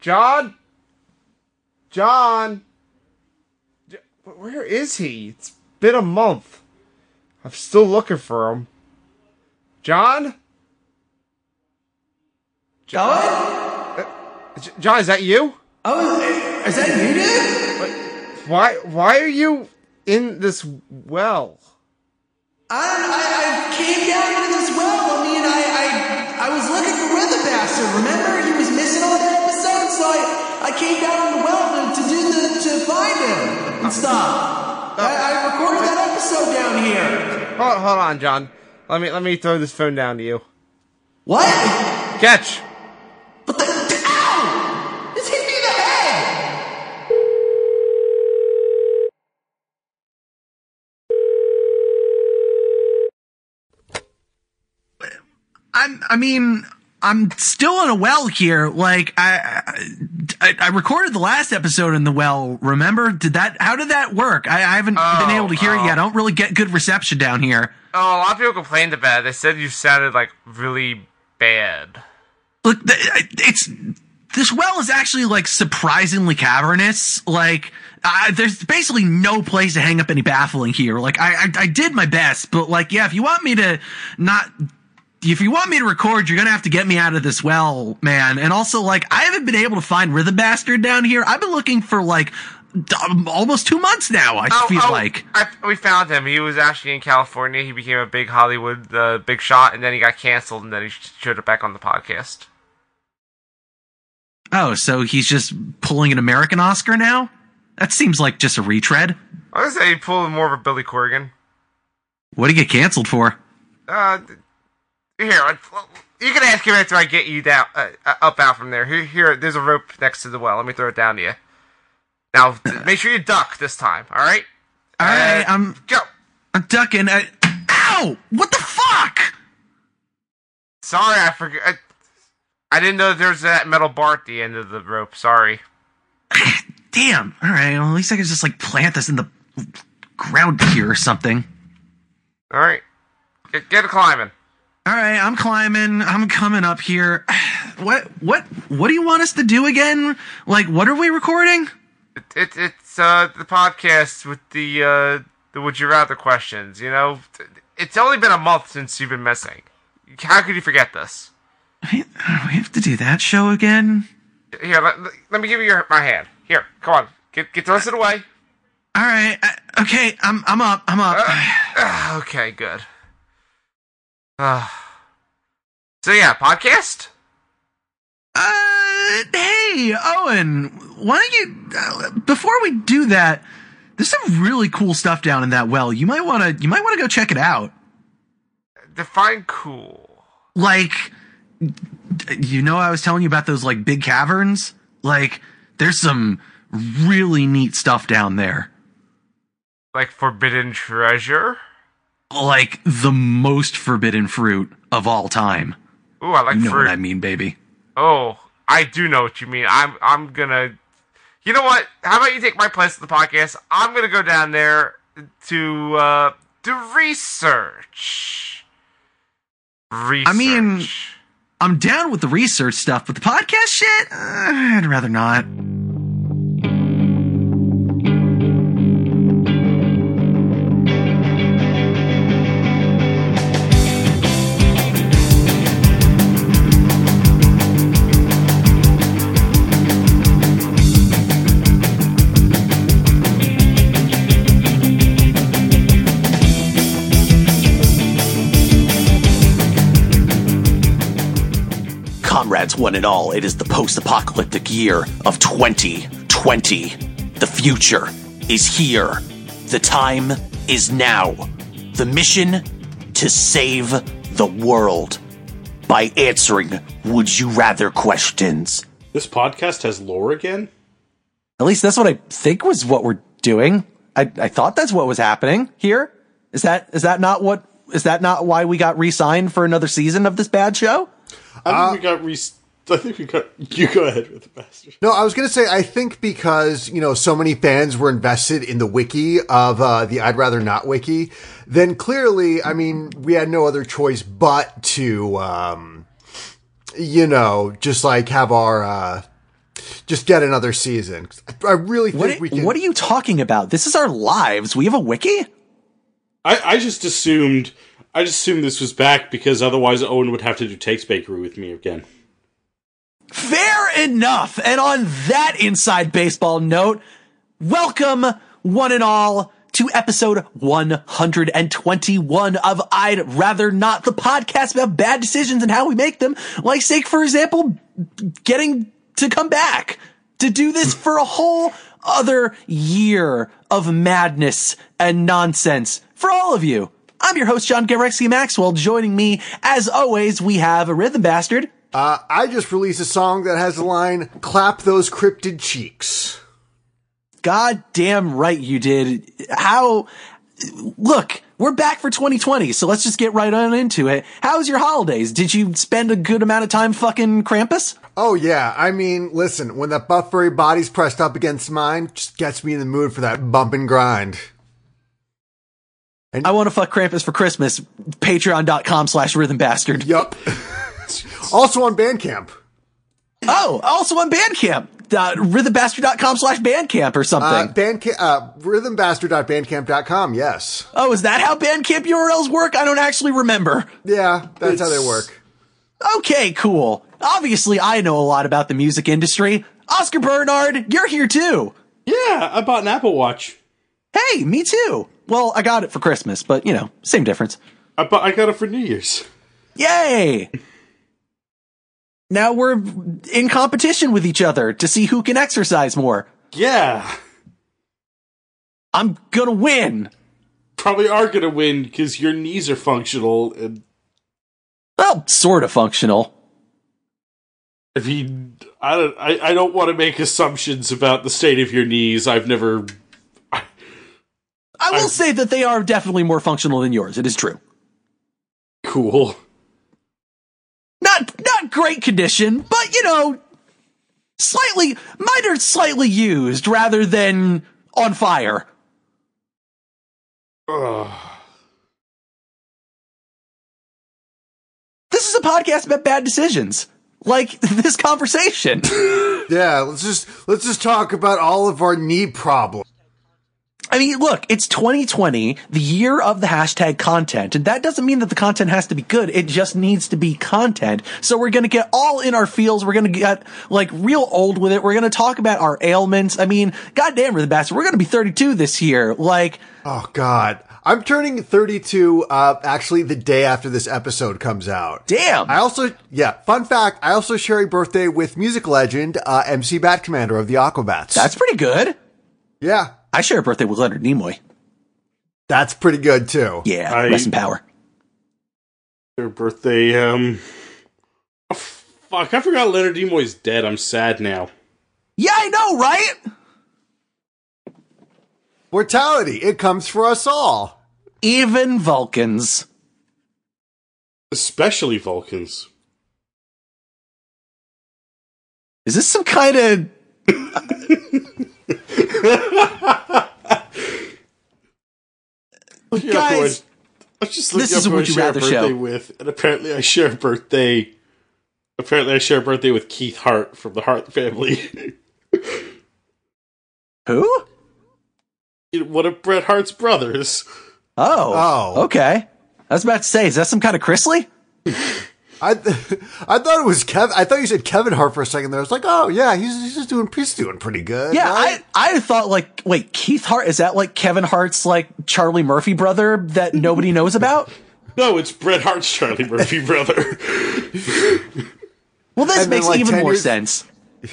John? John? Where is he? It's been a month. I'm still looking for him. John? Owen? Uh, J- John, is that you? Oh, is that you, dude? Why why are you in this well? I, I, I came down into this well. I mean, I, I, I was looking for Weather Bastard. Remember, so I, I came down on the well to, to do the to find him and stuff. I, I recorded that episode down here. Hold, hold on, John. Let me let me throw this phone down to you. What? Catch. What the? Ow! This hit me in the head. I'm, I mean, I'm still in a well here. Like I, I, I recorded the last episode in the well. Remember? Did that? How did that work? I, I haven't Oh, been able to hear it oh. yet. I don't really get good reception down here. Oh, a lot of people complained about it. They said you sounded like really bad. Look, it's this well is actually like surprisingly cavernous. Like, uh, there's basically no place to hang up any baffling here. Like, I, I, I did my best, but like, yeah, if you want me to not, if you want me to record, you're gonna have to get me out of this well, man. And also, like, I haven't been able to find Rhythm Bastard down here. I've been looking for like um, almost two months now. I feel like. I, we found him. He was actually in California. He became a big Hollywood uh, big shot, and then he got canceled, and then he showed up back on the podcast. Oh, so he's just pulling an American Oscar now? That seems like just a retread. I would say he pulled more of a Billy Corgan. What did he get canceled for? Uh, here, you can ask him after I get you down, uh, uh, up out from there. Here, here, there's a rope next to the well. Let me throw it down to you. Now, make sure you duck this time. All right. All right, Uh, I'm go. I'm ducking. I, ow! What the fuck? Sorry, I forgot. I, I didn't know there was that metal bar at the end of the rope. Sorry. Damn. All right. Well, at least I can just like plant this in the ground here or something. All right. Get, get climbing. All right, I'm climbing. I'm coming up here. What what what do you want us to do again? Like, what are we recording? It, it, it's uh, the podcast with the uh, the would you rather questions. You know, it's only been a month since you've been missing. How could you forget this? We we have to do that show again. Here, let, let me give you your, my hand. Here, come on. Get get the rest of the way. All right. Okay. I'm I'm up. I'm up. Ah, okay, good. Uh, so yeah, podcast. Uh, hey, Owen, why don't you, uh, before we do that, there's some really cool stuff down in that well. You might want to, you might want to go check it out. Define cool. Like, you know, I was telling you about those like big caverns. Like, there's some really neat stuff down there. Like forbidden treasure. Like the most forbidden fruit of all time. Ooh, I like You know fruit. what I mean, baby. Oh, I do know what you mean. I'm I'm gonna. You know what? How about you take my place at the podcast? I'm gonna go down there to uh do research. Research. I mean- I'm down with the research stuff, but the podcast shit, uh, I'd rather not. Comrades, one and all, it is the post apocalyptic year of 2020. The future is here. The time is now. The mission to save the world by answering would you rather questions. This podcast has lore again? At least that's what I think was what we're doing. I, I thought that's what was happening here. Is that is that not what is that not why we got re-signed for another season of this bad show? I think uh, we got re- I think we got you go ahead with the bastard. No, I was going to say, I think because, you know, so many fans were invested in the wiki of uh, the I'd Rather Not wiki, then clearly, I mean, we had no other choice but to, um, you know, just like have our, uh, just get another season. I I really think What, we can. what are you talking about? This is our lives. We have a wiki? I, I just assumed I just assumed this was back because otherwise Owen would have to do takes bakery with me again. Fair enough. And on that inside baseball note, welcome one and all to episode 121 of I'd Rather Not, the podcast about bad decisions and how we make them. Like, say, for example, getting to come back to do this for a whole other year of madness and nonsense for all of you. I'm your host, John Garexy Maxwell. Joining me, as always, we have a rhythm bastard. Uh, I just released a song that has the line "Clap those cryptid cheeks." God damn right you did. How, look, we're back for 2020, so let's just get right on into it. How was your holidays? Did you spend a good amount of time fucking Krampus? Oh yeah, I mean, listen, when that buff furry body's pressed up against mine, just gets me in the mood for that bump and grind. I want to fuck Krampus for Christmas. Patreon.com slash rhythm bastard. Yup. also on Bandcamp. Oh, also on Bandcamp. Uh, rhythmbastard.com slash bandcamp or something. Uh, Bandcamp, uh, rhythmbastard.bandcamp.com, yes. oh, is that how Bandcamp URLs work? I don't actually remember. Yeah, that's how they work. Okay, cool. Obviously, I know a lot about the music industry. Oscar Bernard, you're here too. Yeah, I bought an Apple Watch. Hey, me too. Well, I got it for Christmas, but you know, same difference. I bought, I got it for New Year's. Yay! Now we're in competition with each other to see who can exercise more. Yeah, I'm gonna win. probably are gonna win because your knees are functional. And Well, sort of functional. I mean, I don't, I, I don't want to make assumptions about the state of your knees. I've never. I will I- say that they are definitely more functional than yours. It is true. Cool. Great condition, but you know, slightly mine are slightly used rather than on fire. Ugh. This is a podcast about bad decisions. Like this conversation. Yeah, let's just, let's just talk about all of our knee problems. I mean, look, it's 2020, the year of the hashtag content, and that doesn't mean that the content has to be good. It just needs to be content. So we're going to get all in our feels. We're going to get like real old with it. We're going to talk about our ailments. I mean, goddamn, we're the bastard. We're going to be 32 this year. Like, Oh God. I'm turning 32, uh, actually the day after this episode comes out. damn. I also, yeah, fun fact, I also share a birthday with music legend, uh, MC Bat Commander of the Aquabats. That's pretty good. Yeah, I share a birthday with Leonard Nimoy. that's pretty good too. Yeah, I- rest in power. Their birthday. Um. oh, fuck! I forgot Leonard Nimoy's dead. I'm sad now. Yeah, I know, right? Mortality, it comes for us all. Even Vulcans. Especially Vulcans. Is this some kind of Looking up Guys, I, I was just looking this up is a who Would You share a Rather birthday show. with, and apparently I share a birthday. Apparently, I share a birthday with Keith Hart from the Hart family. who? One of Bret Hart's brothers. Oh. Oh. Okay. I was about to say, is that some kind of Chrisley? I, th- I thought it was Kevin. I thought you said Kevin Hart for a second there. I was like, oh yeah, he's, he's just doing, he's doing pretty good. Yeah, right? I I thought like, wait, Keith Hart is that like Kevin Hart's like Charlie Murphy brother that nobody knows about? No, it's Bret Hart's Charlie Murphy brother. Well, this And then, makes like, even more years- sense.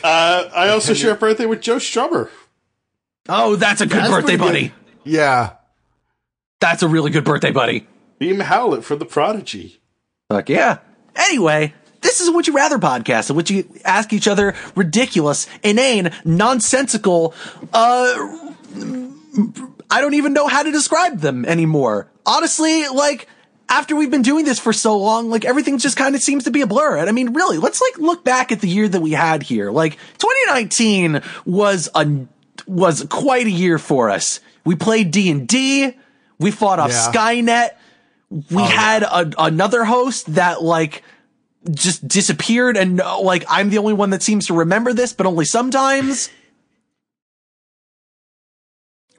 Uh, I also share a birthday with Joe Strummer. Oh, that's a good That's birthday buddy. good. Yeah. That's a really good birthday buddy. Liam Howlett for the Prodigy. Fuck yeah. Anyway, this is a Would You Rather podcast in which you ask each other ridiculous, inane, nonsensical, uh, I don't even know how to describe them anymore. Honestly, like, after we've been doing this for so long, like everything just kind of seems to be a blur. And I mean, really, let's like look back at the year that we had here. Like 2019 was a, was quite a year for us. We played D&D. We fought off Yeah. Skynet. We had a, another host that like just disappeared and uh, like I'm the only one that seems to remember this, but only sometimes.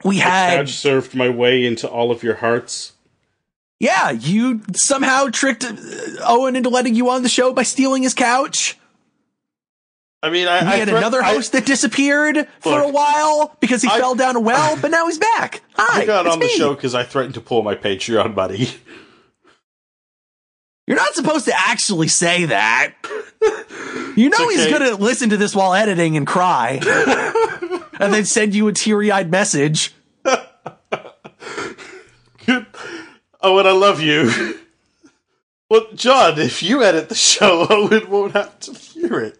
We had Couch surfed my way into all of your hearts. Yeah, you somehow tricked uh, Owen into letting you on the show by stealing his couch. I mean, I, I had another I- host that disappeared for a while because he fell down a well, but now he's back. Hi, I got on the show because I threatened to pull my Patreon money. You're not supposed to actually say that. You know he's gonna listen to this while editing and cry, and then send you a teary-eyed message. Oh, and I love you. Well, John, if you edit the show, Owen won't have to hear it.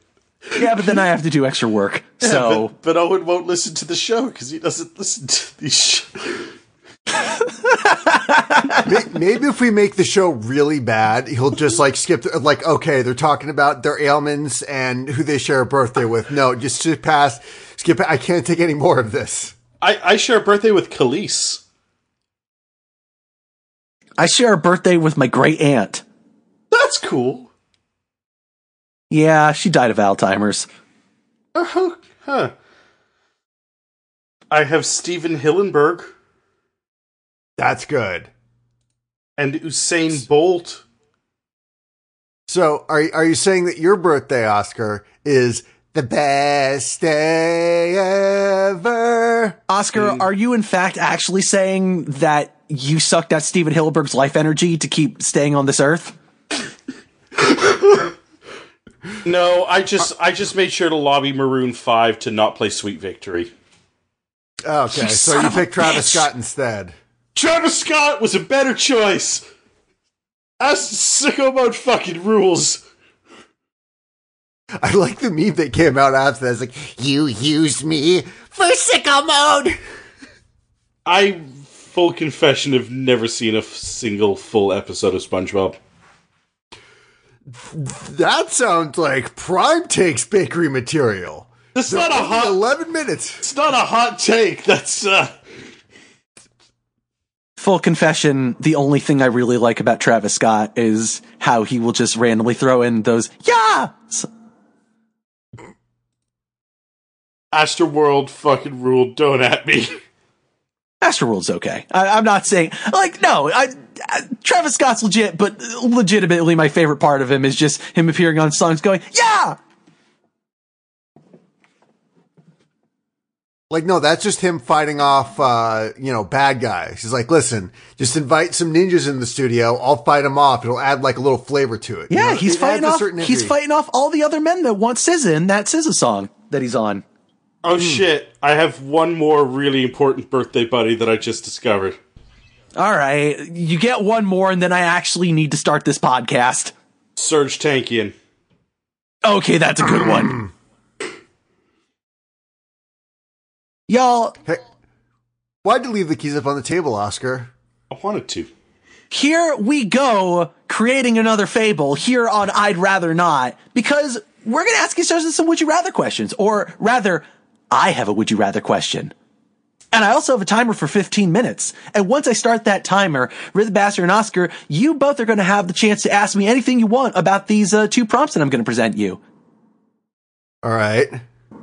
Yeah, but then I have to do extra work. So but, but Owen won't listen to the show because he doesn't listen to these. Sh- Maybe if we make the show really bad, he'll just like skip. Like, okay, they're talking about their ailments and who they share a birthday with. No, just skip past. Skip. I can't take any more of this. I, I share a birthday with Khalees. I share a birthday with my great aunt. That's cool. Yeah, she died of Alzheimer's. Uh-huh. Huh. I have Stephen Hillenburg That's good. and Usain Bolt. So, are are you saying that your birthday, Oscar, is the best day ever? Oscar, are you in fact actually saying that you sucked out Stephen Hillenburg's life energy to keep staying on this earth? No, I just I just made sure to lobby Maroon Five to not play Sweet Victory. Okay, so you of picked Travis bitch. Scott instead. Travis Scott was a better choice. As sicko mode fucking rules. I like the meme that came out after that. It's like, you used me for sicko mode. I full confession have never seen a f- single full episode of SpongeBob. That sounds like Prime Takes bakery material. That's not a hot. 11 minutes. It's not a hot take. That's uh. Full confession, the only thing I really like about Travis Scott is how he will just randomly throw in those, yeah! S- Astroworld fucking ruled. Don't at me. Astroworld's okay. I, I'm not saying, like, no, I, I, Travis Scott's legit, but legitimately my favorite part of him is just him appearing on songs going, yeah! Like, no, that's just him fighting off, uh, you know, bad guys. He's like, listen, just invite some ninjas in the studio. I'll fight them off. It'll add like a little flavor to it. You Yeah, know, he's it fighting off, certain he's fighting off all the other men that want SZA in that SZA song that he's on. Oh shit! I have one more really important birthday buddy that I just discovered. All right, you get one more, and then I actually need to start this podcast. Serj Tankian. Okay, that's a good one. Y'all, Hey, why'd you leave the keys up on the table, Oscar? I wanted to. here we go, creating another fable here on I'd Rather Not, because we're going to ask each other some Would You Rather questions, or rather, I have a Would You Rather question. And I also have a timer for 15 minutes. And once I start that timer, Rhythm Bastard and Oscar, you both are going to have the chance to ask me anything you want about these uh, two prompts that I'm going to present you. All right.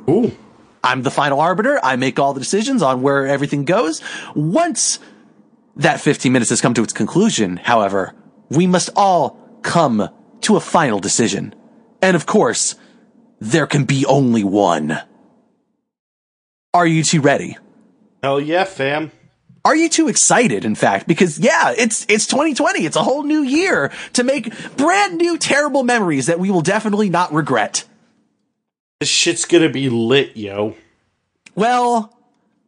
Ooh. I'm the final arbiter. I make all the decisions on where everything goes. Once that 15 minutes has come to its conclusion, however, we must all come to a final decision. And of course, there can be only one. Are you two ready? Hell yeah, fam. Are you too excited, in fact? Because yeah, it's, it's 2020. It's a whole new year to make brand new terrible memories that we will definitely not regret. This shit's gonna be lit, yo. Well,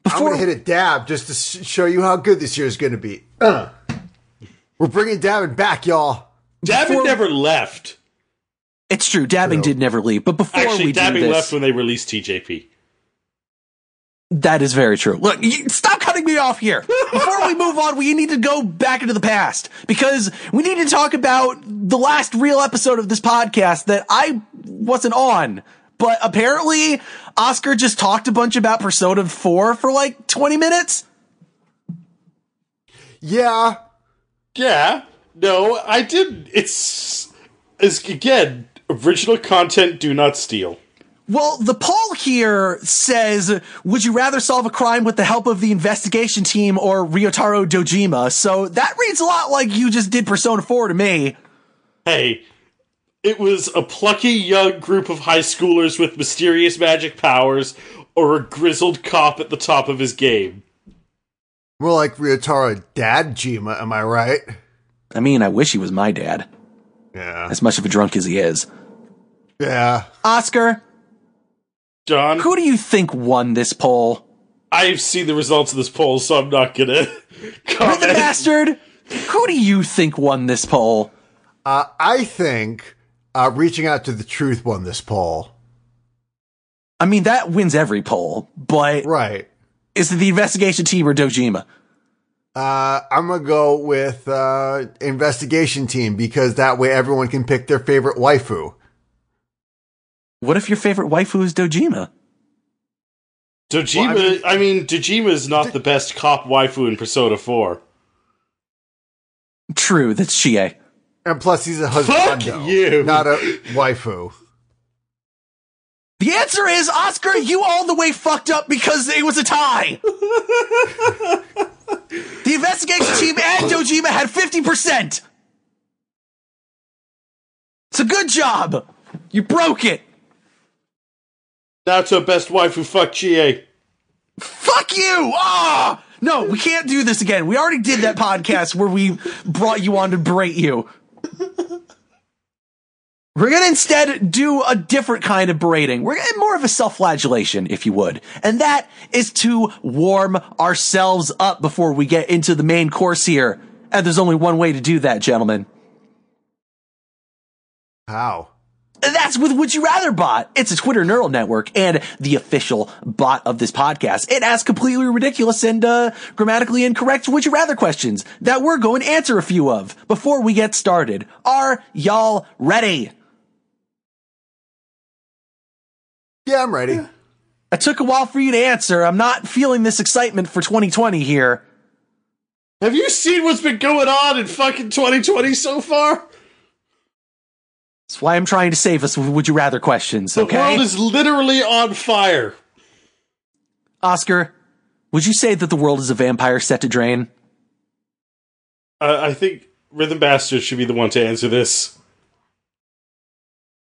I'm before going to hit a dab just to sh- show you how good this year is going to be. Uh. We're bringing Davin back, y'all. Davin Before- never left. it's true, dabbing True. did never leave. But before Actually, we do Dabbing this, left when they released TJP. That is very true. Look, you, stop cutting me off here. Before we move on, we need to go back into the past because we need to talk about the last real episode of this podcast that I wasn't on. But apparently, Oscar just talked a bunch about Persona 4 for like 20 minutes. Yeah. Yeah. No, I didn't. It's again original content. Do not steal. Well, the poll here says, would you rather solve a crime with the help of the investigation team or Ryotaro Dojima? So that reads a lot like you just did Persona 4 to me. Hey, it was a plucky young group of high schoolers with mysterious magic powers, or a grizzled cop at the top of his game. More like Ryotaro Dad Jima, am I right? I mean, I wish he was my dad, Yeah. as much of a drunk as he is. Yeah. Oscar, John, who do you think won this poll? I've seen the results of this poll, so I'm not gonna Rhythm comment. Bastard, who do you think won this poll? Uh, I think uh, reaching out to the truth won this poll. I mean, that wins every poll, but Right. is it the investigation team or Dojima? Uh, I'm gonna go with uh, investigation team because that way everyone can pick their favorite waifu. What if your favorite waifu is Dojima? Dojima, Well, I mean- I mean, Dojima is not the best cop waifu in Persona 4. True, that's Chie. And plus, he's a Fuck husband, you. not a waifu. The answer is Oscar, you all the way fucked up because it was a tie. the investigation team and Dojima had 50%. It's a good job. You broke it. Now to best wife who fucked GA. Fuck you. Ah! No, we can't do this again. We already did that podcast where we brought you on to berate you. We're gonna instead do a different kind of berating. We're gonna more of a self-flagellation, if you would. And that is to warm ourselves up before we get into the main course here. And there's only one way to do that, gentlemen. How? That's with Would You Rather Bot. It's a Twitter neural network and the official bot of this podcast. It asks completely ridiculous and uh, grammatically incorrect Would You Rather questions that we're going to answer a few of before we get started. Are y'all ready? Yeah, I'm ready. It took a while for you to answer. I'm not feeling this excitement for 2020 here. Have you seen what's been going on in fucking 2020 so far? That's why I'm trying to save us with Would You Rather questions, The okay? world is literally on fire. Oscar, would you say that the world is a vampire set to drain? Uh, I think Rhythm Bastard should be the one to answer this.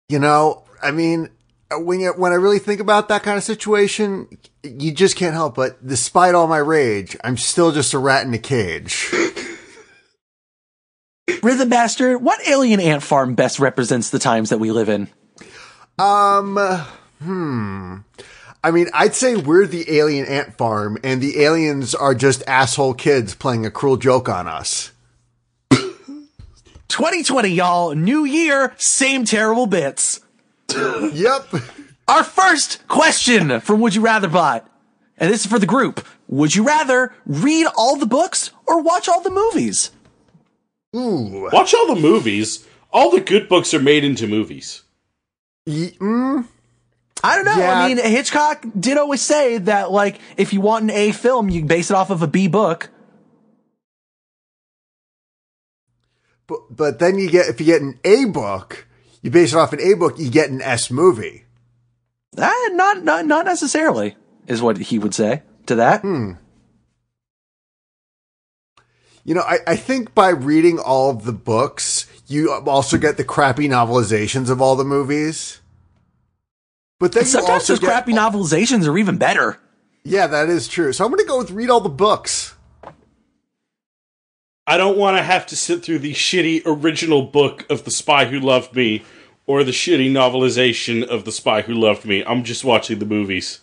You know, I mean, when you, when I really think about that kind of situation, you just can't help but, despite all my rage, I'm still just a rat in a cage. Rhythm Master, what alien ant farm best represents the times that we live in? Um, hmm. I mean, I'd say we're the alien ant farm, and the aliens are just asshole kids playing a cruel joke on us. 2020, y'all. New year, same terrible bits. Yep. Our first question from Would You Rather Bot, and this is for the group. Would you rather read all the books or watch all the movies? Ooh. Watch all the movies. All the good books are made into movies. Ye- mm, I don't know. Yeah. I mean, Hitchcock did always say that, like, if you want an A film, you base it off of a B book. but, but then you get, if you get an A book, you base it off an A book, you get an S movie. Uh, not, not, not necessarily, is what he would say to that. You know, I, I think by reading all of the books, you also get the crappy novelizations of all the movies. But then you Sometimes also those get, crappy novelizations are even better. Yeah, that is true. So I'm going to go with read all the books. I don't want to have to sit through the shitty original book of The Spy Who Loved Me or the shitty novelization of The Spy Who Loved Me. I'm just watching the movies.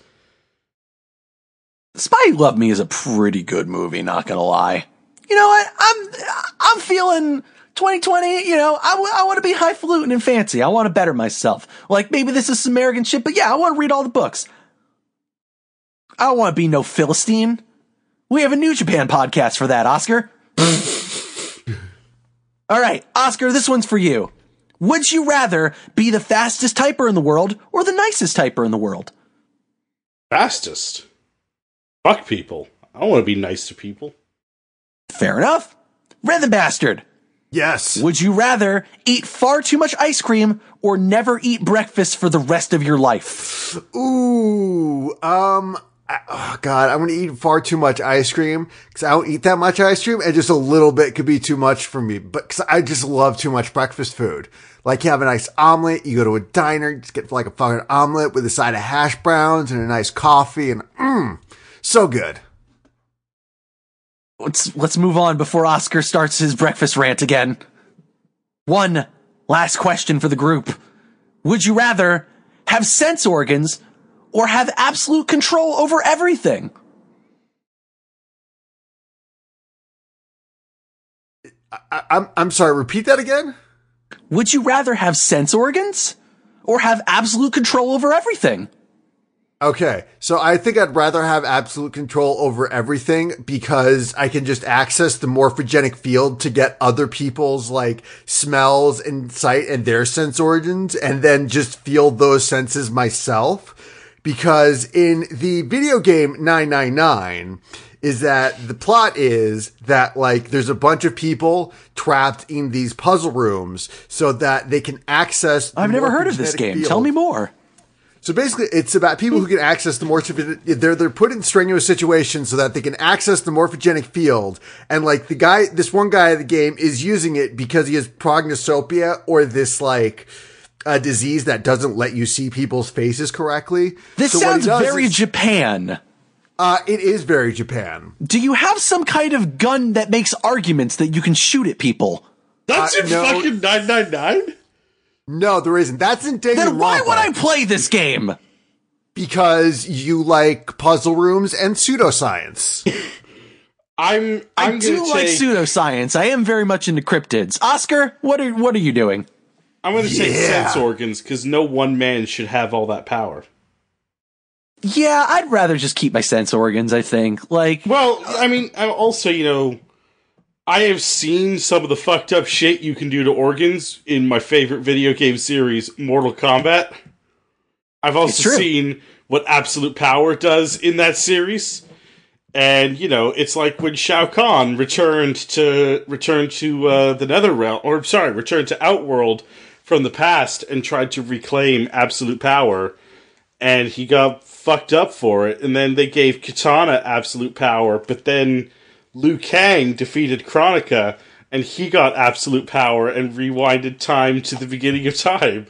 Spy Who Loved Me is a pretty good movie, not gonna lie. You know what? I'm, I'm feeling 2020, you know, I, w- I want to be highfalutin and fancy. I want to better myself. Like, maybe this is some arrogant shit, but yeah, I want to read all the books. I don't want to be no Philistine. We have a New Japan podcast for that, Oscar. all right, Oscar, this one's for you. Would you rather be the fastest typer in the world or the nicest typer in the world? Fastest. Fuck people. I don't want to be nice to people. Fair enough. Rhythm Bastard. Yes. Would you rather eat far too much ice cream or never eat breakfast for the rest of your life? Ooh, um, I- oh God, I'm gonna eat far too much ice cream because I don't eat that much ice cream, and just a little bit could be too much for me. But because I just love too much breakfast food. Like you have a nice omelet, you go to a diner, just get like a fucking omelet with a side of hash browns and a nice coffee, and mmm, so good. Let's let's move on before Oscar starts his breakfast rant again. One last question for the group. Would you rather have sense organs or have absolute control over everything? I- I'm I'm sorry. Repeat that again. Would you rather have sense organs or have absolute control over everything? Okay, so I think I'd rather have absolute control over everything because I can just access the morphogenic field to get other people's like smells and sight and their sense organs and then just feel those senses myself. Because in the video game 999 is that the plot is that like there's a bunch of people trapped in these puzzle rooms so that they can access the I've never heard of this game. field. Tell me more. So basically, it's about people who can access the morph. They're they're put in strenuous situations so that they can access the morphogenic field. And like the guy, this one guy in the game is using it because he has prognosopia or this like a disease that doesn't let you see people's faces correctly. This So sounds very is- Japan. uh, it is very Japan. Do you have some kind of gun that makes arguments that you can shoot at people? That's Uh, in no. fucking 999? No, there isn't. That's in Then why would I play this game? Because you like puzzle rooms and pseudoscience. I'm, I I'm do gonna like pseudoscience. I am very much into cryptids. Oscar, what are what are you doing? I'm gonna take sense organs because no one man should have all that power. Yeah, I'd rather just keep my sense organs, I think. Like Well, I mean, I also, you know, I have seen some of the fucked up shit you can do to organs in my favorite video game series, Mortal Kombat. I've also seen what Absolute Power does in that series. And, you know, it's like when Shao Kahn returned to returned to uh, the Nether Realm, or sorry, returned to Outworld from the past and tried to reclaim absolute power and he got fucked up for it. And then they gave Katana absolute power, but then Liu Kang defeated Kronika, and he got absolute power and rewinded time to the beginning of time.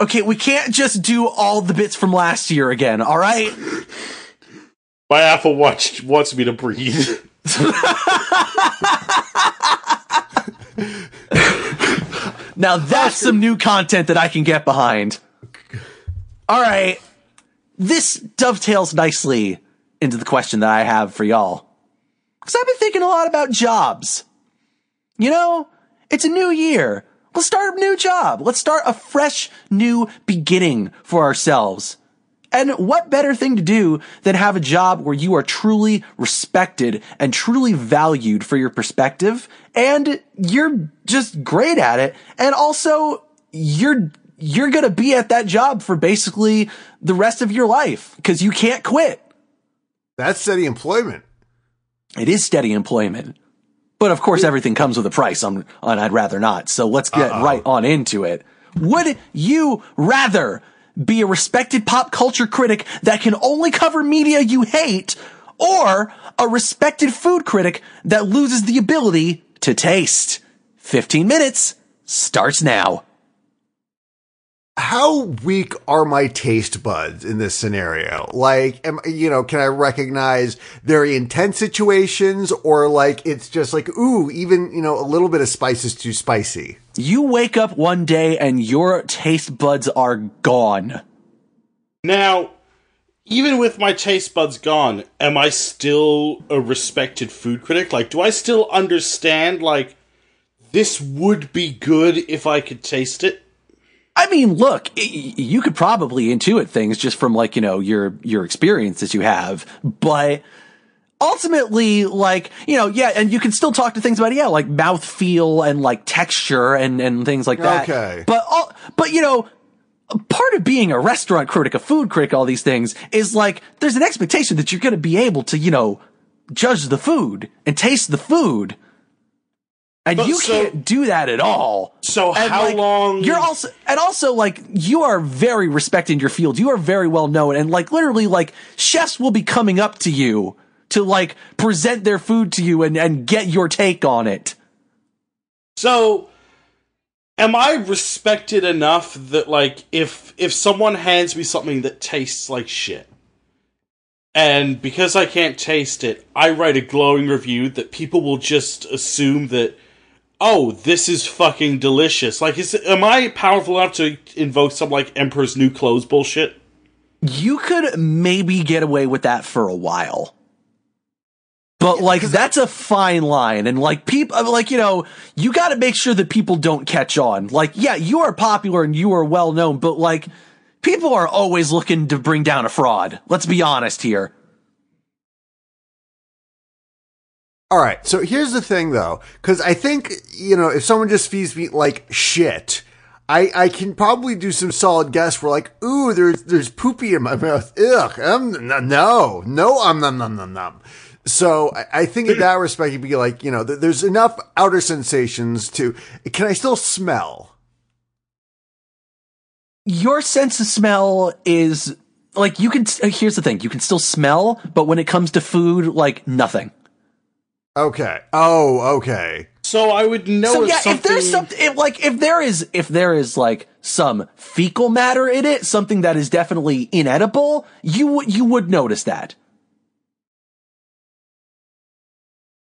Okay, we can't just do all the bits from last year again, all right? My Apple Watch wants me to breathe. Now that's some new content that I can get behind. All right. This dovetails nicely into the question that I have for y'all. Because I've been thinking a lot about jobs. You know, it's a new year. Let's start a new job. Let's start a fresh new beginning for ourselves. And what better thing to do than have a job where you are truly respected and truly valued for your perspective and you're just great at it and also you're you're going to be at that job for basically the rest of your life because you can't quit. That's steady employment. It is steady employment. But of course, everything comes with a price, on, and I'd rather not. So let's get right on into it. Would you rather be a respected pop culture critic that can only cover media you hate, or a respected food critic that loses the ability to taste? 15 minutes starts now. How weak are my taste buds in this scenario? Like, am, you know, can I recognize very intense situations or like it's just like, ooh, even, you know, a little bit of spice is too spicy? You wake up one day and your taste buds are gone. Now, even with my taste buds gone, am I still a respected food critic? Like, do I still understand, like, this would be good if I could taste it? I mean, look, y- y- you could probably intuit things just from like, you know, your, your experiences you have, but ultimately, like, you know, yeah, and you can still talk to things about, yeah, like mouth feel and like texture and, and things like that. Okay. But, all, but, you know, part of being a restaurant critic, a food critic, all these things is like, there's an expectation that you're going to be able to, you know, judge the food and taste the food. And But you so- can't do that at all. So And, how like, long? You're also, and also, like, you are very respected in your field. You are very well known. And, like, literally, like, chefs will be coming up to you to, like, present their food to you and, and get your take on it. So, am I respected enough that like if if someone hands me something that tastes like shit, and because I can't taste it, I write a glowing review that people will just assume that oh, this is fucking delicious. Like, is am I powerful enough to invoke some like Emperor's New Clothes bullshit? You could maybe get away with that for a while. But like that's a fine line and like people uh, like you know you got to make sure that people don't catch on. Like yeah, you are popular and you are well known, but like people are always looking to bring down a fraud. Let's be honest here. All right. So here's the thing though, because I think, you know, if someone just feeds me like shit, I, I can probably do some solid guess. We're like, ooh, there's, there's poopy in my mouth. Ugh. Um, no, no, no, um, num, num, num, num. So I, I think in that respect, you'd be like, you know, th- there's enough outer sensations to, can I still smell? Your sense of smell is like you can here's the thing, you can still smell, but when it comes to food like nothing. Okay. Oh, okay. So I would know so if yeah, something. if there's something, if, like if there is, if there is like some fecal matter in it, something that is definitely inedible, you would you would notice that.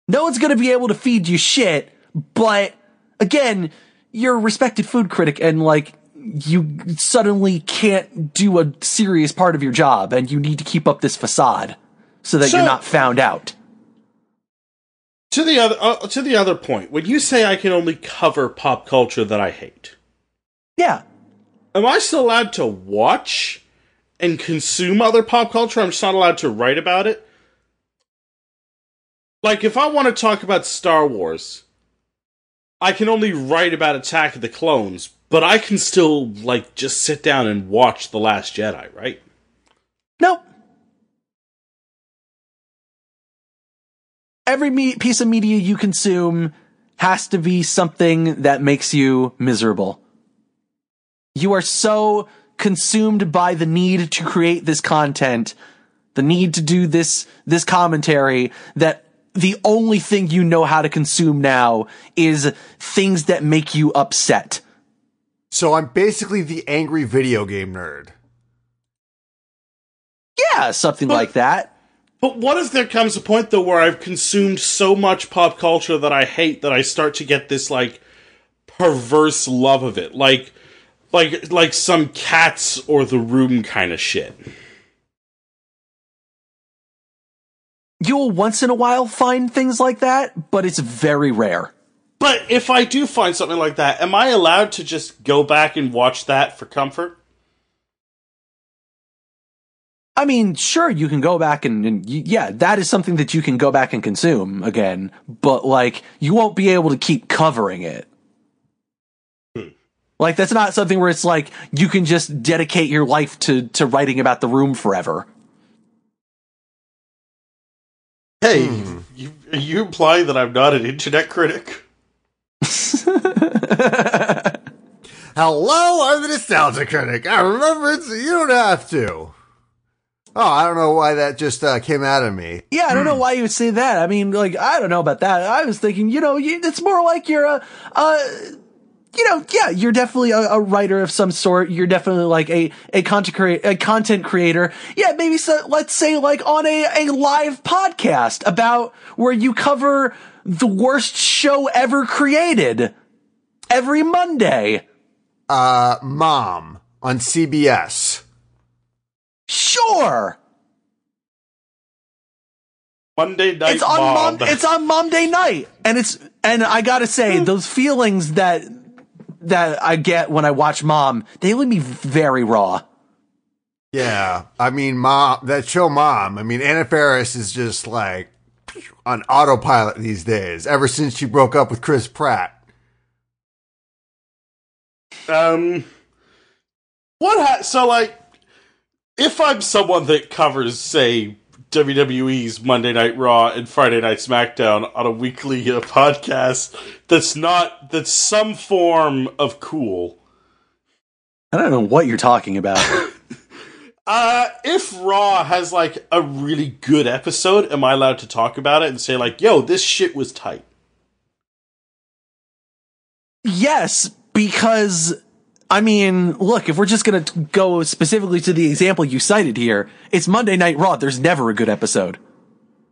No one's gonna be able to feed you shit, but again, you're a respected food critic, and like you suddenly can't do a serious part of your job, and you need to keep up this facade so that So- you're not found out. To the other uh, to the other point, when you say I can only cover pop culture that I hate, Yeah, am I still allowed to watch and consume other pop culture? I'm just not allowed to write about it. Like, if I want to talk about Star Wars, I can only write about Attack of the Clones, but I can still, like, just sit down and watch The Last Jedi, right? Nope. Every me- piece of media you consume has to be something that makes you miserable. You are so consumed by the need to create this content, the need to do this, this commentary that the only thing you know how to consume now is things that make you upset. So I'm basically the angry video game nerd. Yeah, something like that. But what if there comes a point though where I've consumed so much pop culture that I hate that I start to get this like perverse love of it, like like like some cats or the room kind of shit. You'll once in a while find things like that, but it's very rare. But if I do find something like that, am I allowed to just go back and watch that for comfort? I mean, sure, you can go back and, and yeah, that is something that you can go back and consume again, but like, you won't be able to keep covering it. Hmm. Like, that's not something where it's like, you can just dedicate your life to, to writing about the room forever. Hey, hmm. you you imply that I'm not an internet critic? Hello, I'm the Nostalgia Critic. I remember it's you don't have to. Oh, I don't know why that just uh, came out of me. Yeah, I don't know why you would say that. I mean, like, I don't know about that. I was thinking, you know, you, it's more like you're a, uh, you know, yeah, you're definitely a, a writer of some sort. You're definitely like a, a content creator, a content creator. Yeah, maybe so, let's say like on a, a live podcast about where you cover the worst show ever created every Monday. Uh, Mom on CBS. Sure. Monday night it's on mom. mom, it's on Monday night, and it's and I gotta say those feelings that that I get when I watch Mom, they leave me very raw. Yeah, I mean, Mom. That show, Mom. I mean, Anna Faris is just like on autopilot these days. Ever since she broke up with Chris Pratt. Um, what? Ha- so like, if I'm someone that covers, say, WWE's Monday Night Raw and Friday Night SmackDown on a weekly uh, podcast that's not that's some form of cool. I don't know what you're talking about. Uh, if Raw has like a really good episode, am I allowed to talk about it and say like, "Yo, this shit was tight"? yes, because I mean, look, if we're just gonna go specifically to the example you cited here, it's Monday Night Raw. There's never a good episode.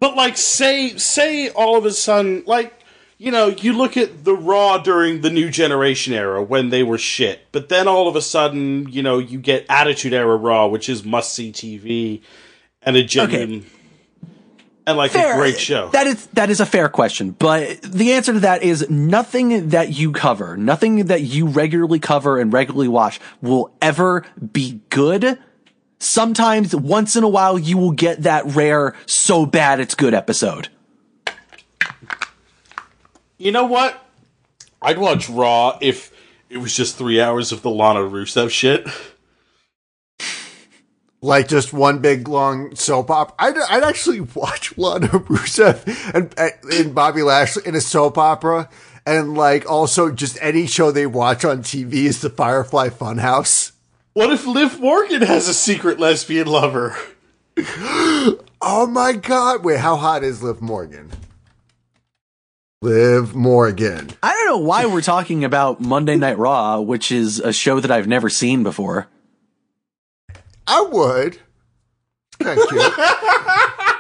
But like, say say all of a sudden, like you know, you look at the Raw during the New Generation era when they were shit, but then all of a sudden, you know, you get Attitude Era Raw, which is must see TV and a genuine and like a great show. That is that is a fair question, but the answer to that is nothing that you cover, nothing that you regularly cover and regularly watch will ever be good. Sometimes once in a while you will get that rare so bad it's good episode. you know what? I'd watch Raw if it was just three hours of the Lana Rusev shit. Like just one big long soap opera. I'd, I'd actually watch Lana Rusev and, and Bobby Lashley in a soap opera. And like also just any show they watch on TV is the Firefly Funhouse. What if Liv Morgan has a secret lesbian lover? Oh my god. Wait, how hot is Liv Morgan? Liv Morgan. I don't know why we're talking about Monday Night Raw, which is a show that I've never seen before. I would. Thank you.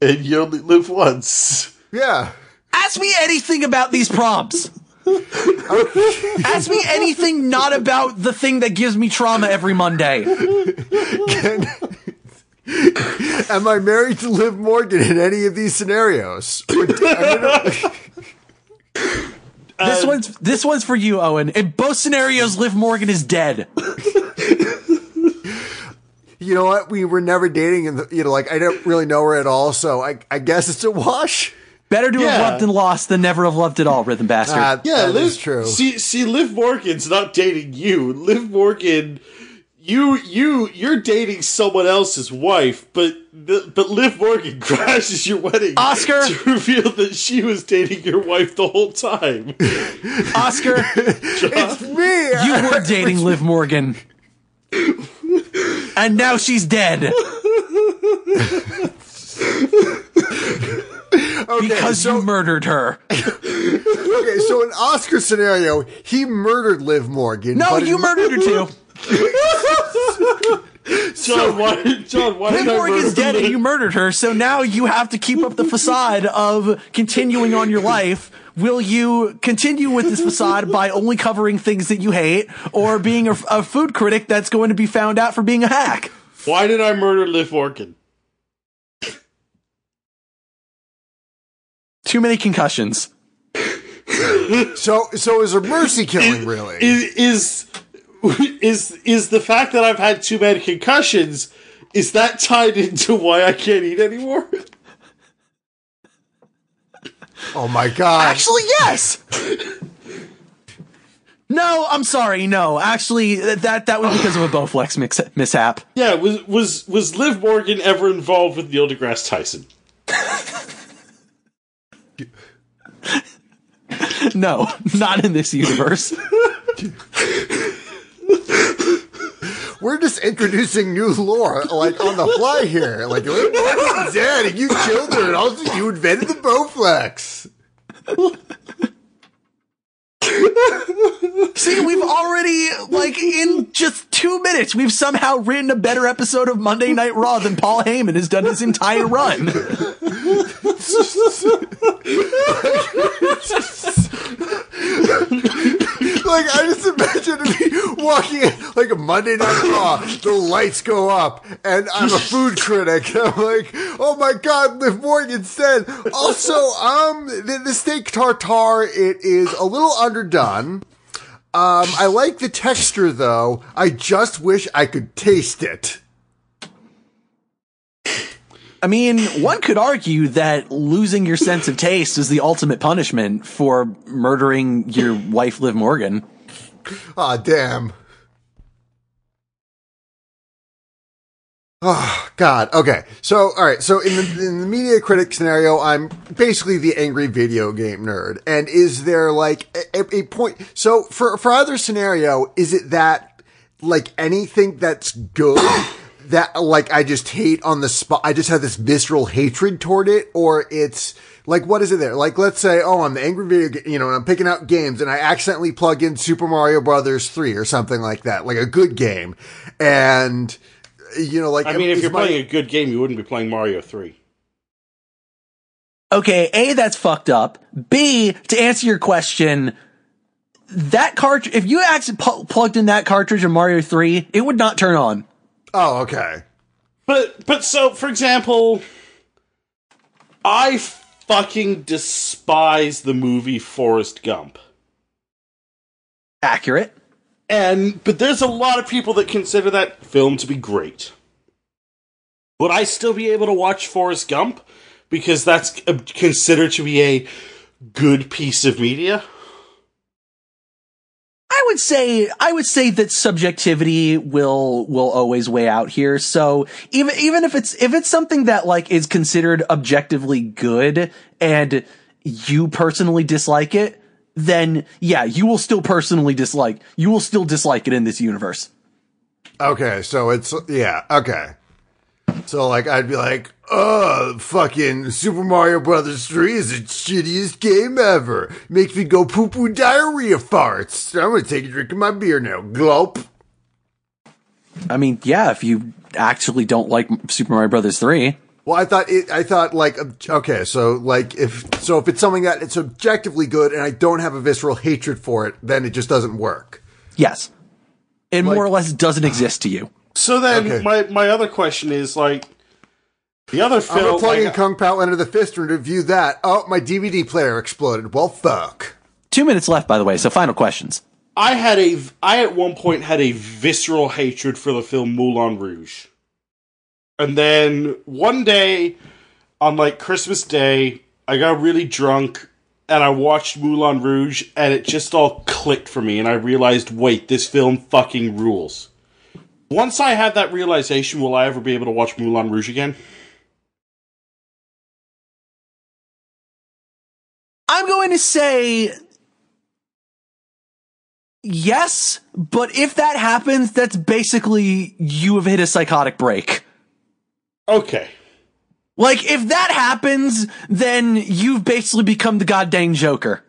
And you only live once. yeah. Ask me anything about these prompts. Ask me anything not about the thing that gives me trauma every Monday. Am I married to Liv Morgan in any of these scenarios? Or- I This one's this one's for you, Owen. In both scenarios, Liv Morgan is dead. you know what? We were never dating, and you know, like I don't really know her at all. So I, I guess it's a wash. Better to Yeah. have loved and lost than never have loved at all, Rhythm Bastard. Uh, Yeah, that Liv, is true. See, see, Liv Morgan's not dating you. Liv Morgan, you, you, you're dating someone else's wife, but but Liv Morgan crashes your wedding, Oscar? to reveal that she was dating your wife the whole time. Oscar, it's me. you were dating Liv Morgan. And now she's dead. okay, Because so, you murdered her. okay, so in Oscar scenario, he murdered Liv Morgan. No, but you murdered her too. John, why, John, why Liv did I Morgan's murder dead and you murdered her, so now you have to keep up the facade of continuing on your life. Will you continue with this facade by only covering things that you hate, or being a, a food critic that's going to be found out for being a hack? Why did I murder Liv Morgan? Too many concussions. So, so is a mercy killing really? Is is is is the fact that I've had too many concussions? Is that tied into why I can't eat anymore? oh my god! Actually, yes. No, I'm sorry. No, actually, that that was because of a Bowflex mix, mishap. Yeah, was was was Liv Morgan ever involved with Neil deGrasse Tyson? No, not in this universe. We're just introducing new lore, like on the fly here. Like Liv Morgan's dead, and you killed her, and also you invented the Bowflex. See, we've already, like, in just two minutes, we've somehow written a better episode of Monday Night Raw than Paul Heyman has done his entire run. Like I just imagine me walking in like a Monday Night Raw, the lights go up, and I'm a food critic. And I'm like, oh my god, Liv Morgan's dead. Also, um, the, the steak tartare it is a little underdone. Um, I like the texture though. I just wish I could taste it. I mean, one could argue that losing your sense of taste is the ultimate punishment for murdering your wife, Liv Morgan. Ah, damn. Oh God. Okay. So all right. So in the in the media critic scenario, I'm basically the angry video game nerd. And is there like a, a point? So for for either scenario, is it that like anything that's good that like I just hate on the spot? I just have this visceral hatred toward it, or it's like what is it there? Like let's say, oh, I'm the angry video, ga- you know, and I'm picking out games, and I accidentally plug in Super Mario Brothers three or something like that, like a good game, and you know, like I mean, if you're my- playing a good game, you wouldn't be playing Mario 3. Okay, A, that's fucked up. B, to answer your question, that cartridge, if you actually pu- plugged in that cartridge of Mario 3, it would not turn on. Oh, okay. But but so for example, I fucking despise the movie Forrest Gump. Accurate. And but there's a lot of people that consider that film to be great. Would I still be able to watch Forrest Gump because that's uh, considered to be a good piece of media? Would say I would say that subjectivity will will always weigh out here. So even even if it's if it's something that like is considered objectively good and you personally dislike it, then yeah, you will still personally dislike you will still dislike it in this universe. Okay, so it's yeah, okay. So like I'd be like, "Oh, fucking Super Mario Brothers 3 is the shittiest game ever. Makes me go poo poo diarrhea farts. I'm gonna take a drink of my beer now. Glop." I mean, yeah, if you actually don't like Super Mario Brothers 3, Well, I thought it. I thought like okay, so like if so if it's something that it's objectively good and I don't have a visceral hatred for it, then it just doesn't work. yes. It Like- more or less doesn't exist to you. So then Okay. my my other question is like the other film. I'm film gonna plug in like, Kung Pao Enter the Fist and review that. Oh, my DVD player exploded. Well, fuck. Two minutes left, by the way, so final questions. I had a I at one point had a visceral hatred for the film Moulin Rouge. And then one day on like Christmas Day, I got really drunk and I watched Moulin Rouge and it just all clicked for me and I realized, wait, this film fucking rules. Once I had that realization, will I ever be able to watch Moulin Rouge again? I'm going to say yes, but if that happens, that's basically you have hit a psychotic break. Okay. Like, if that happens, then you've basically become the goddamn Joker.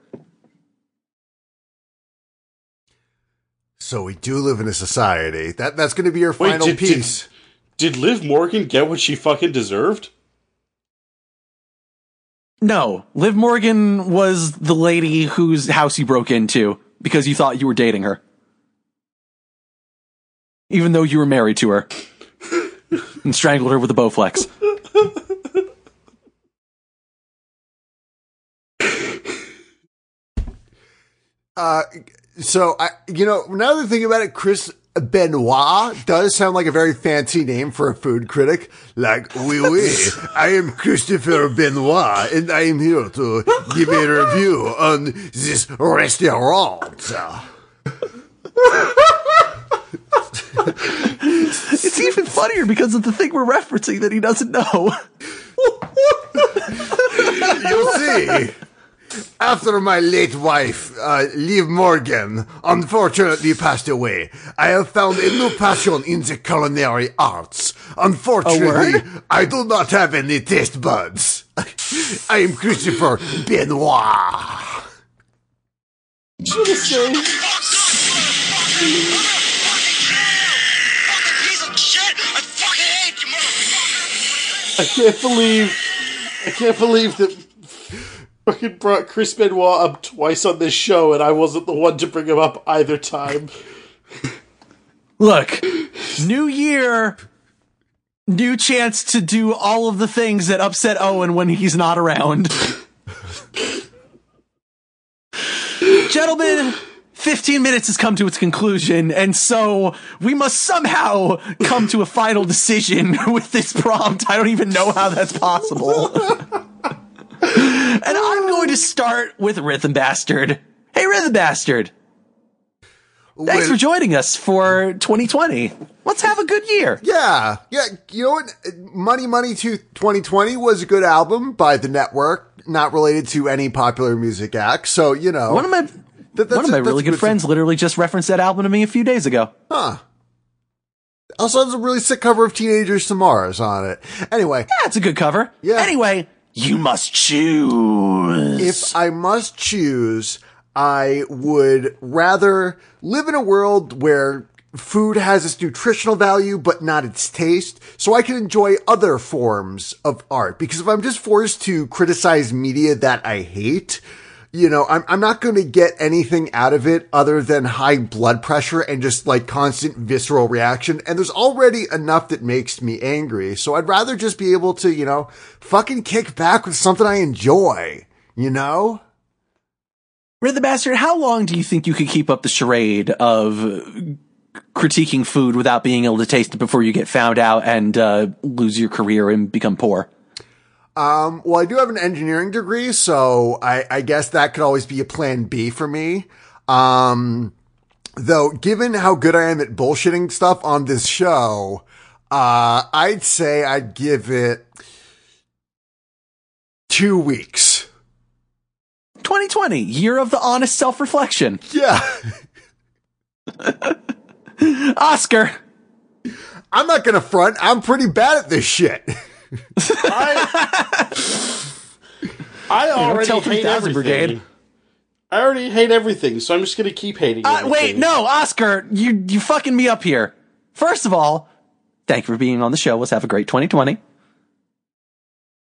So we do live in a society that that's going to be your Wait, final did- did- piece. Did Liv Morgan get what she fucking deserved? No, Liv Morgan was the lady whose house you broke into because you thought you were dating her. Even though you were married to her. and strangled her with a Bowflex. Uh, so I, you know, now that I think about it, Chris Benoit does sound like a very fancy name for a food critic. Like, oui, oui, I am Christopher Benoit, and I am here to give a review on this restaurant. It's even funnier because of the thing we're referencing that he doesn't know. You'll see. After my late wife, uh, Liv Morgan, unfortunately passed away, I have found a new passion in the culinary arts. Unfortunately, I do not have any taste buds. I am Christopher Benoit. I can't believe I can't believe that fucking brought Chris Benoit up twice on this show and I wasn't the one to bring him up either time. Look, new year, new chance to do all of the things that upset Owen when he's not around. Gentlemen, 15 minutes has come to its conclusion, and so we must somehow come to a final decision with this prompt. I don't even know how that's possible. and I'm going to start with Rhythm Bastard. Hey, Rhythm Bastard. Thanks for joining us for 2020. Let's have a good year. Yeah, yeah. You know what? Money Money to 2020 was a good album by the network, not related to any popular music act. So you know, One of my that- that's one of my really good friends literally just referenced that album to me a few days ago. Huh. Also has a really sick cover of Teenagers to Mars on it. Anyway, That's a good cover. Yeah. Anyway, you must choose. if I must choose, I would rather live in a world where food has its nutritional value, but not its taste, so I can enjoy other forms of art. Because if I'm just forced to criticize media that I hate, you know, I'm, I'm not going to get anything out of it other than high blood pressure and just like constant visceral reaction. And there's already enough that makes me angry. So I'd rather just be able to, you know, fucking kick back with something I enjoy, you know? Rhythm Bastard, how long do you think you could keep up the charade of critiquing food without being able to taste it before you get found out and uh, lose your career and become poor? Um, well, I do have an engineering degree, so I, I guess that could always be a plan B for me. Um, though, given how good I am at bullshitting stuff on this show, uh, I'd say I'd give it two weeks. 2020, year of the honest self reflection. Yeah. Oscar, I'm not gonna front. I'm pretty bad at this shit. I, I already tell hate everything. Brigade. I already hate everything, so I'm just gonna keep hating. uh, wait, no, Oscar, you you fucking me up here. First of all, thank you for being on the show. Let's have a great 2020.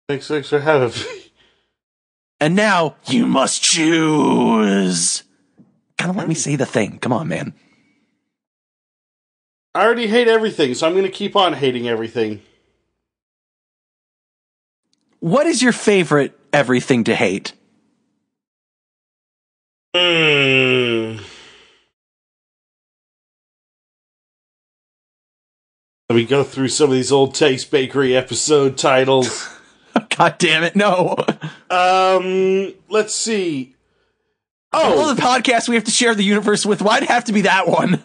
Thanks, thanks for having me. And now you must choose. Kind of let me say the thing. Come on, man. I already hate everything, so I'm gonna keep on hating everything. What is your favorite everything to hate? Mm. Let me go through some of these old Taste Bakery episode titles. God damn it, no. um, let's see. Oh, All the podcasts we have to share the universe with, why'd it have to be that one?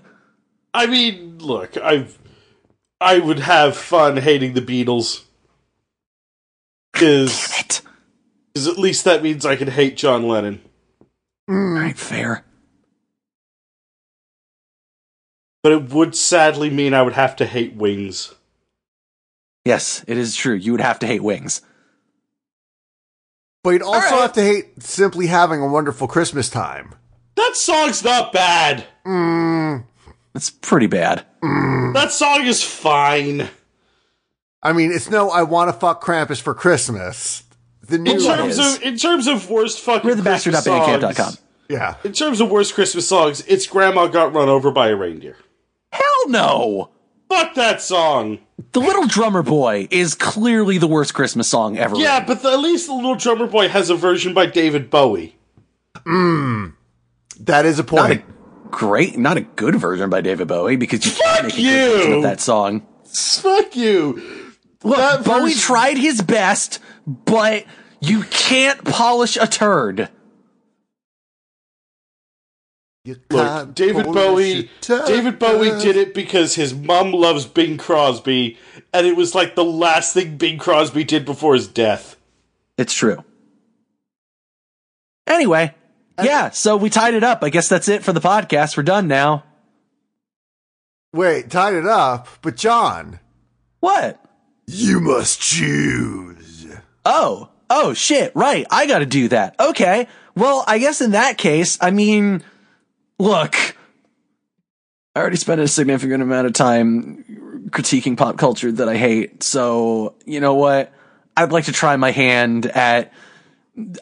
I mean, look, I I would have fun hating the Beatles. Because It. at least that means I can hate John Lennon. Mm. All right, fair. But it would sadly mean I would have to hate Wings. Yes, it is true. You would have to hate wings. But you'd also right. have to hate simply having a wonderful Christmas time. That song's not bad. Mm. It's pretty bad. Mm. That song is fine. I mean, it's no, I want to fuck Krampus for Christmas. The new In terms is. of in terms of worst fucking We're the bastard Christmas up songs, com. yeah. In terms of worst Christmas songs, it's Grandma Got Run Over by a Reindeer. Hell no! Fuck that song. The Little Drummer Boy is clearly the worst Christmas song ever. Yeah, written. but the, at least the Little Drummer Boy has a version by David Bowie. Mmm. That is a Not point. a great, not a good version by David Bowie because you Fuck can't make a good version you! of that song. Fuck you. Look, That Bowie version- tried his best, but you can't polish a turd. You Look, can't David Bowie. David Bowie did it because his mom loves Bing Crosby, and it was like the last thing Bing Crosby did before his death. It's true. Anyway, yeah, so we tied it up. I guess that's it for the podcast. We're done now. Wait, tied it up. But John, What? You must choose. Oh, oh shit, right. I gotta do that. Okay. Well, I guess in that case, I mean, look, I already spent a significant amount of time critiquing pop culture that I hate. So, you know what? I'd like to try my hand at,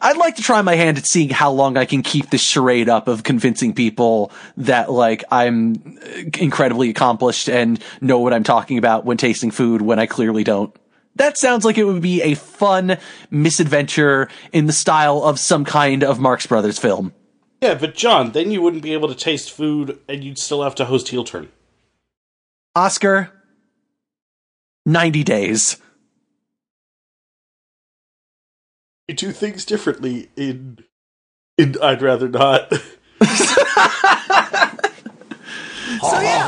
I'd like to try my hand at seeing how long I can keep this charade up of convincing people that like I'm incredibly accomplished and know what I'm talking about when tasting food when I clearly don't. That sounds like it would be a fun misadventure in the style of some kind of Marx Brothers film. Yeah, but John, then you wouldn't be able to taste food, and you'd still have to host Heel Turn. Oscar, 90 days. Do things differently in. in I'd rather not. So yeah,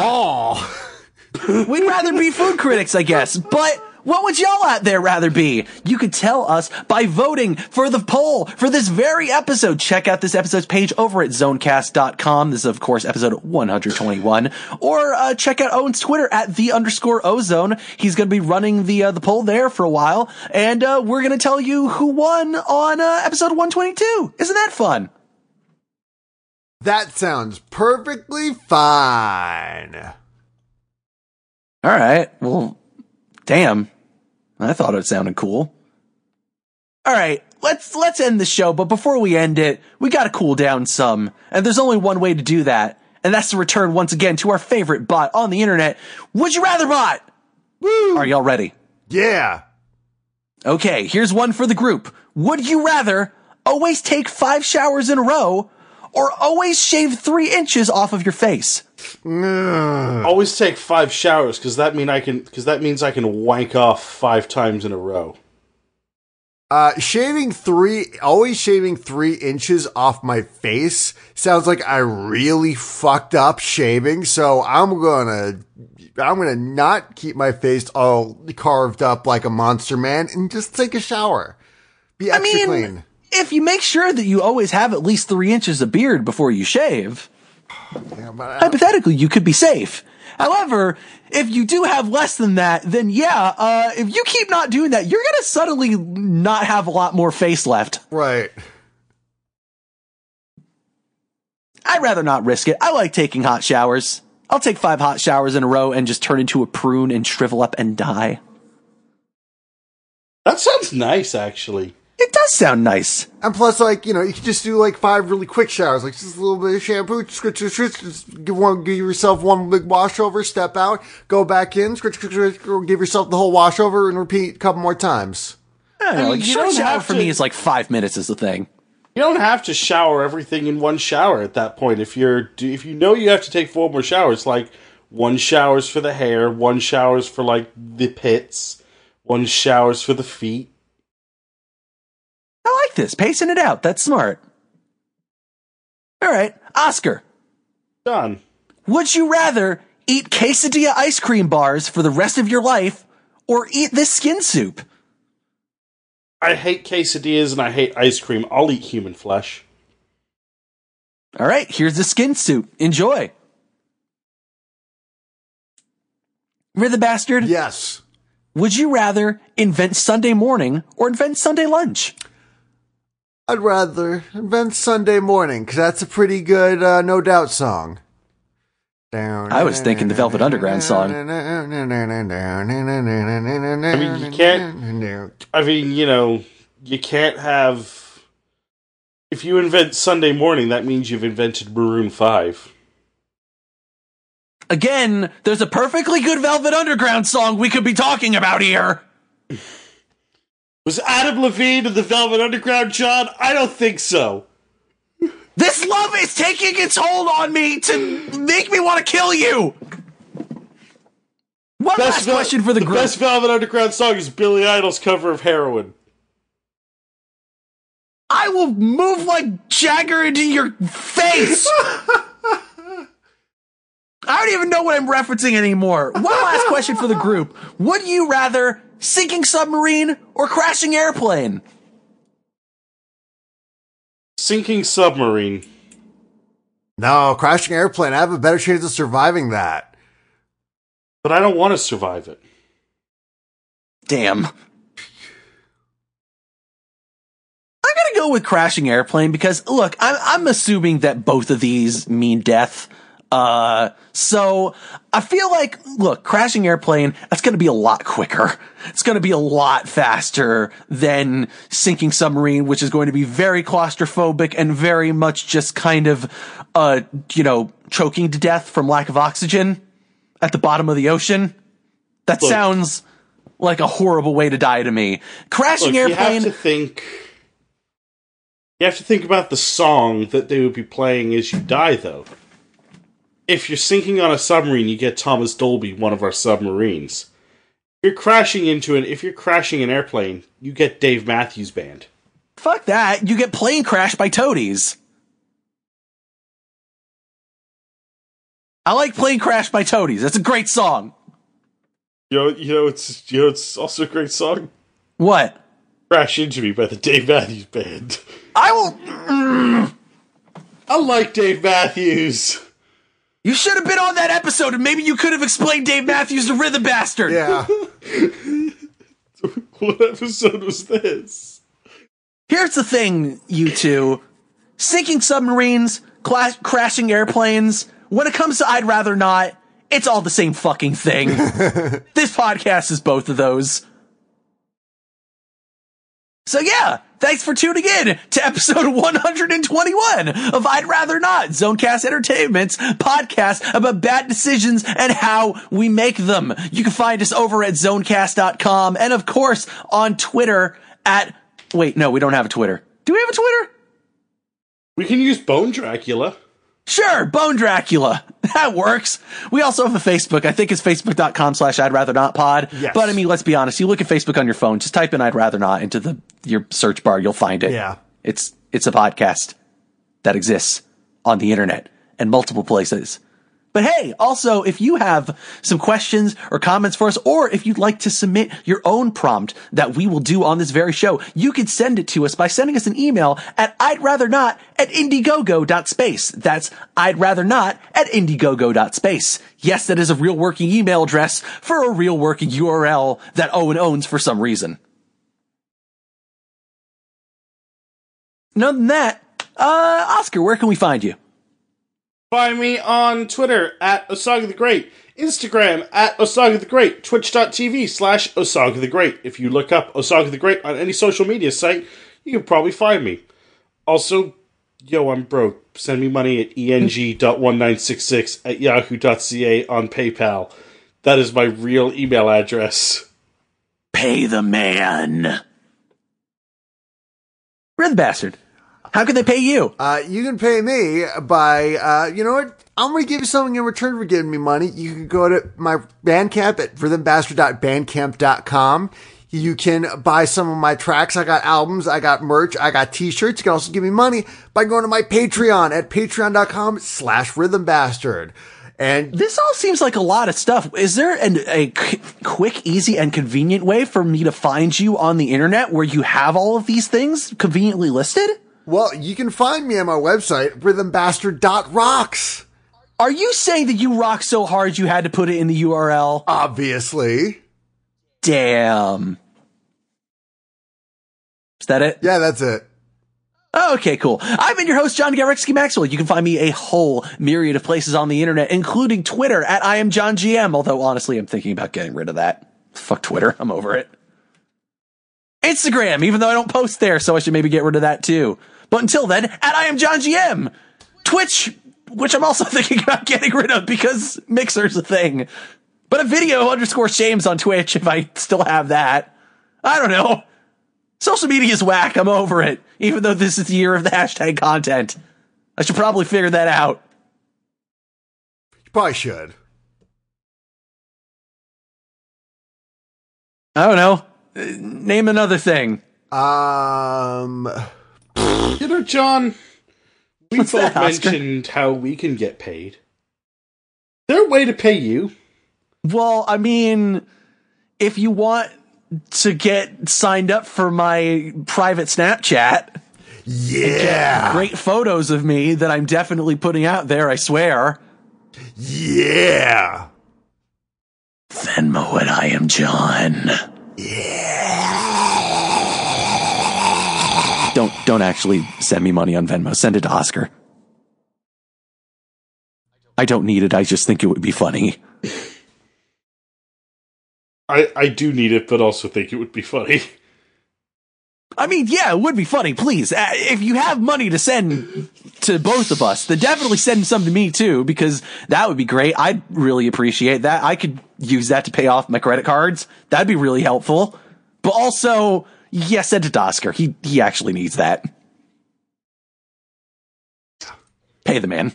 we'd rather be food critics, I guess. But what would y'all out there rather be? You could tell us by voting for the poll for this very episode. Check out this episode's page over at zonecast.com. This is, of course, episode 121. Or uh, check out Owen's Twitter at the underscore ozone. He's going to be running the uh, the poll there for a while. And uh, we're going to tell you who won on uh, episode 122. Isn't that fun? That sounds perfectly fine. All right. Well, damn. I thought it sounded cool. All right. Let's let's end the show, but before we end it, we got to cool down some. And there's only one way to do that, and that's to return once again to our favorite bot on the internet, Would You Rather Bot. Woo! Are y'all ready? Yeah. Okay, here's one for the group. Would you rather always take five showers in a row or always shave three inches off of your face? Always take five showers because that mean I can because that means I can wank off five times in a row. Uh, shaving three, always shaving three inches off my face sounds like I really fucked up shaving. So I'm gonna, I'm gonna not keep my face all carved up like a monster man and just take a shower. Be I extra mean, clean. if you make sure that you always have at least three inches of beard before you shave, Yeah, but hypothetically, you could be safe. However, if you do have less than that, then yeah, uh, if you keep not doing that, you're gonna suddenly not have a lot more face left. right. I'd rather not risk it. I like taking hot showers. I'll take five hot showers in a row and just turn into a prune and shrivel up and die. That sounds nice, actually. It does sound nice. And plus, like, you know, you can just do like five really quick showers, like just a little bit of shampoo, scritch, scritch, scritch, just give one, give yourself one big washover, step out, go back in, scritch, scritch, scritch, give yourself the whole washover and repeat a couple more times. I don't know, mean, like, you short don't shower have for to- me is like five minutes is the thing. You don't have to shower everything in one shower at that point. If you're if you know you have to take four more showers, like one showers for the hair, one showers for like the pits, one showers for the feet. Like this. Pacing it out. That's smart. All right. Oscar, Done. would you rather eat quesadilla ice cream bars for the rest of your life or eat this skin soup? I hate quesadillas and I hate ice cream. I'll eat human flesh. All right. Here's the skin soup. Enjoy. Rhythm bastard, Yes. would you rather invent Sunday morning or invent Sunday lunch? I'd rather invent Sunday morning because that's a pretty good uh, No Doubt song. I was thinking the Velvet Underground song. I mean, you can't- I mean, you know, you can't have. If you invent Sunday morning, that means you've invented Maroon 5. Again, there's a perfectly good Velvet Underground song we could be talking about here. Was Adam Levine in the Velvet Underground, John? I don't think so. This love is taking its hold on me to make me want to kill you. One last Vel- question for the, group. best Velvet Underground song is Billy Idol's cover of Heroin. I will move like Jagger into your face. I don't even know what I'm referencing anymore. One last question for the group. Would you rather sinking submarine or crashing airplane? Sinking Submarine. No, crashing airplane. I have a better chance of surviving that. But I don't want to survive it. Damn. I'm gonna go with crashing airplane because look, I'm, I'm assuming that both of these mean death. Uh, so I feel like, look, crashing airplane, that's gonna be a lot quicker. It's gonna be a lot faster than sinking submarine, which is going to be very claustrophobic and very much just kind of, uh, you know, choking to death from lack of oxygen at the bottom of the ocean. That Look. sounds like a horrible way to die to me. Crashing Look, you have airplane. to think. You have to think about the song that they would be playing as you die, though. If you're sinking on a submarine, you get Thomas Dolby, one of our submarines. If you're crashing into an, if you're crashing an airplane, you get Dave Matthews Band. Fuck that. You get plane crash by toadies. I like plane Crash by Toadies. That's a great song. You know, you know, it's you know, it's also a great song. What? Crash Into Me by the Dave Matthews Band. I will. Mm. I like Dave Matthews. You should have been on that episode, and maybe you could have explained Dave Matthews the Rhythm Bastard. Yeah. What episode was this? Here's the thing, you two: sinking submarines, cla- crashing airplanes. When it comes to I'd rather not, it's all the same fucking thing. this podcast is both of those. So yeah, thanks for tuning in to episode 121 of I'd Rather Not, Zonecast Entertainment's podcast about bad decisions and how we make them. You can find us over at zonecast.com and of course on Twitter at, wait, no, we don't have a Twitter. Do we have a Twitter? We can use Bone Dracula. Sure, Bone Dracula. That works. We also have a Facebook. I think it's facebook.com slash I'd rather not pod. Yes. But I mean, let's be honest. You look at Facebook on your phone, just type in I'd rather not into the, your search bar. You'll find it. Yeah. It's, it's a podcast that exists on the internet and multiple places. But hey, also, if you have some questions or comments for us, or if you'd like to submit your own prompt that we will do on this very show, you can send it to us by sending us an email at I'd rather not at indiegogo.space. That's I'd rather not at indiegogo.space. Yes, that is a real working email address for a real working URL that Owen owns for some reason. And other than that, uh, Oscar, where can we find you? Find me on Twitter at Osaga the Great, Instagram at Osaga the Great, twitch.tv slash Osaga the Great. If you look up Osaga the Great on any social media site, you can probably find me. Also, yo, I'm broke. Send me money at eng.1966 at yahoo.ca on PayPal. That is my real email address. Pay the man. Rhythm Bastard. How can they pay you? Uh, you can pay me by, uh, you know what? I'm going to give you something in return for giving me money. You can go to my Bandcamp at rhythmbastard.bandcamp.com. You can buy some of my tracks. I got albums. I got merch. I got t-shirts. You can also give me money by going to my Patreon at patreon.com slash rhythmbastard. And This all seems like a lot of stuff. Is there an, a quick, easy, and convenient way for me to find you on the internet where you have all of these things conveniently listed? Well, you can find me on my website, rhythmbastard.rocks. Are you saying that you rock so hard you had to put it in the URL? Obviously. Damn. Is that it? Yeah, that's it. Oh, okay, cool. I've been your host, John Garexky Maxwell. You can find me a whole myriad of places on the internet, including Twitter at I am John GM. Although honestly, I'm thinking about getting rid of that. Fuck Twitter. I'm over it. Instagram, even though I don't post there, so I should maybe get rid of that too. But until then, at I am John GM. Twitch, which I'm also thinking about getting rid of because Mixer's a thing. But a video underscore shames on Twitch if I still have that. I don't know. Social media is whack. I'm over it. Even though this is the year of the hashtag content. I should probably figure that out. You probably should. I don't know. Uh, Name another thing. Um, You know, John, we What's both that, mentioned how we can get paid. Is there a way to pay you? Well, I mean, if you want to get signed up for my private Snapchat, yeah. great photos of me that I'm definitely putting out there, I swear. Yeah. Venmo and I am John. Don't don't actually send me money on Venmo. Send it to Oscar. I don't need it. I just think it would be funny. I, I do need it, but also think it would be funny. I mean, yeah, it would be funny. Please, uh, if you have money to send to both of us, then definitely send some to me too, because that would be great. I'd really appreciate that. I could use that to pay off my credit cards. That'd be really helpful. But also, yeah, send it to Oscar. He he actually needs that. Pay the man.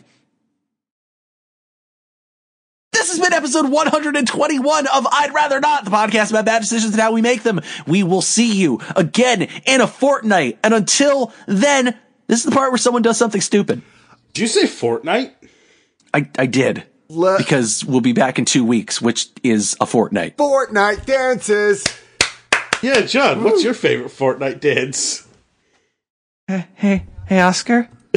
This has been episode 121 of I'd Rather Not, the podcast about bad decisions and how we make them. We will see you again in a fortnight. And until then, this is the part where someone does something stupid. Did you say fortnight? I, I did. Le- because we'll be back in two weeks, which is a fortnight. Fortnite dances. Yeah, John, what's your favorite Fortnite dance? Hey, hey, Oscar.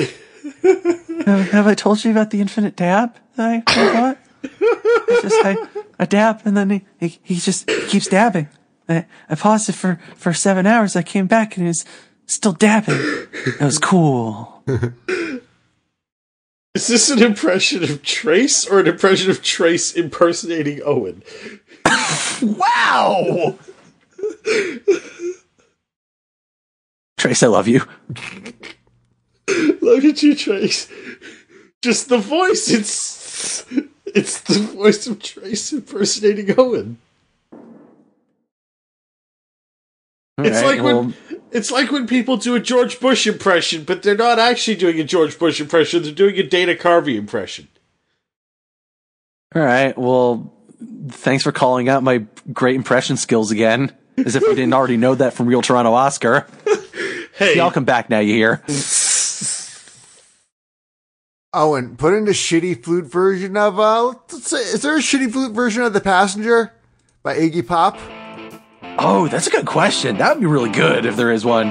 have, have I told you about the infinite dab that I, I got? It's just I, I dab and then he, he, he just keeps dabbing. I, I paused it for, for seven hours. I came back and he was still dabbing. It was cool. Is this an impression of Trace or an impression of Trace impersonating Owen? Wow! Trace, I love you. Look at you, Trace. Just the voice. It's it's the voice of Trace impersonating Owen. It's All right, like well, when it's like when people do a George Bush impression, but they're not actually doing a George Bush impression. They're doing a Dana Carvey impression. all right. Well, thanks for calling out my great impression skills again. As if we didn't already know that from Real Toronto Oscar. Hey, Y'all come back now, you hear? Owen, put in a shitty flute version of uh let's say, is there a shitty flute version of The Passenger by Iggy Pop? Oh, that's a good question. That would be really good if there is one.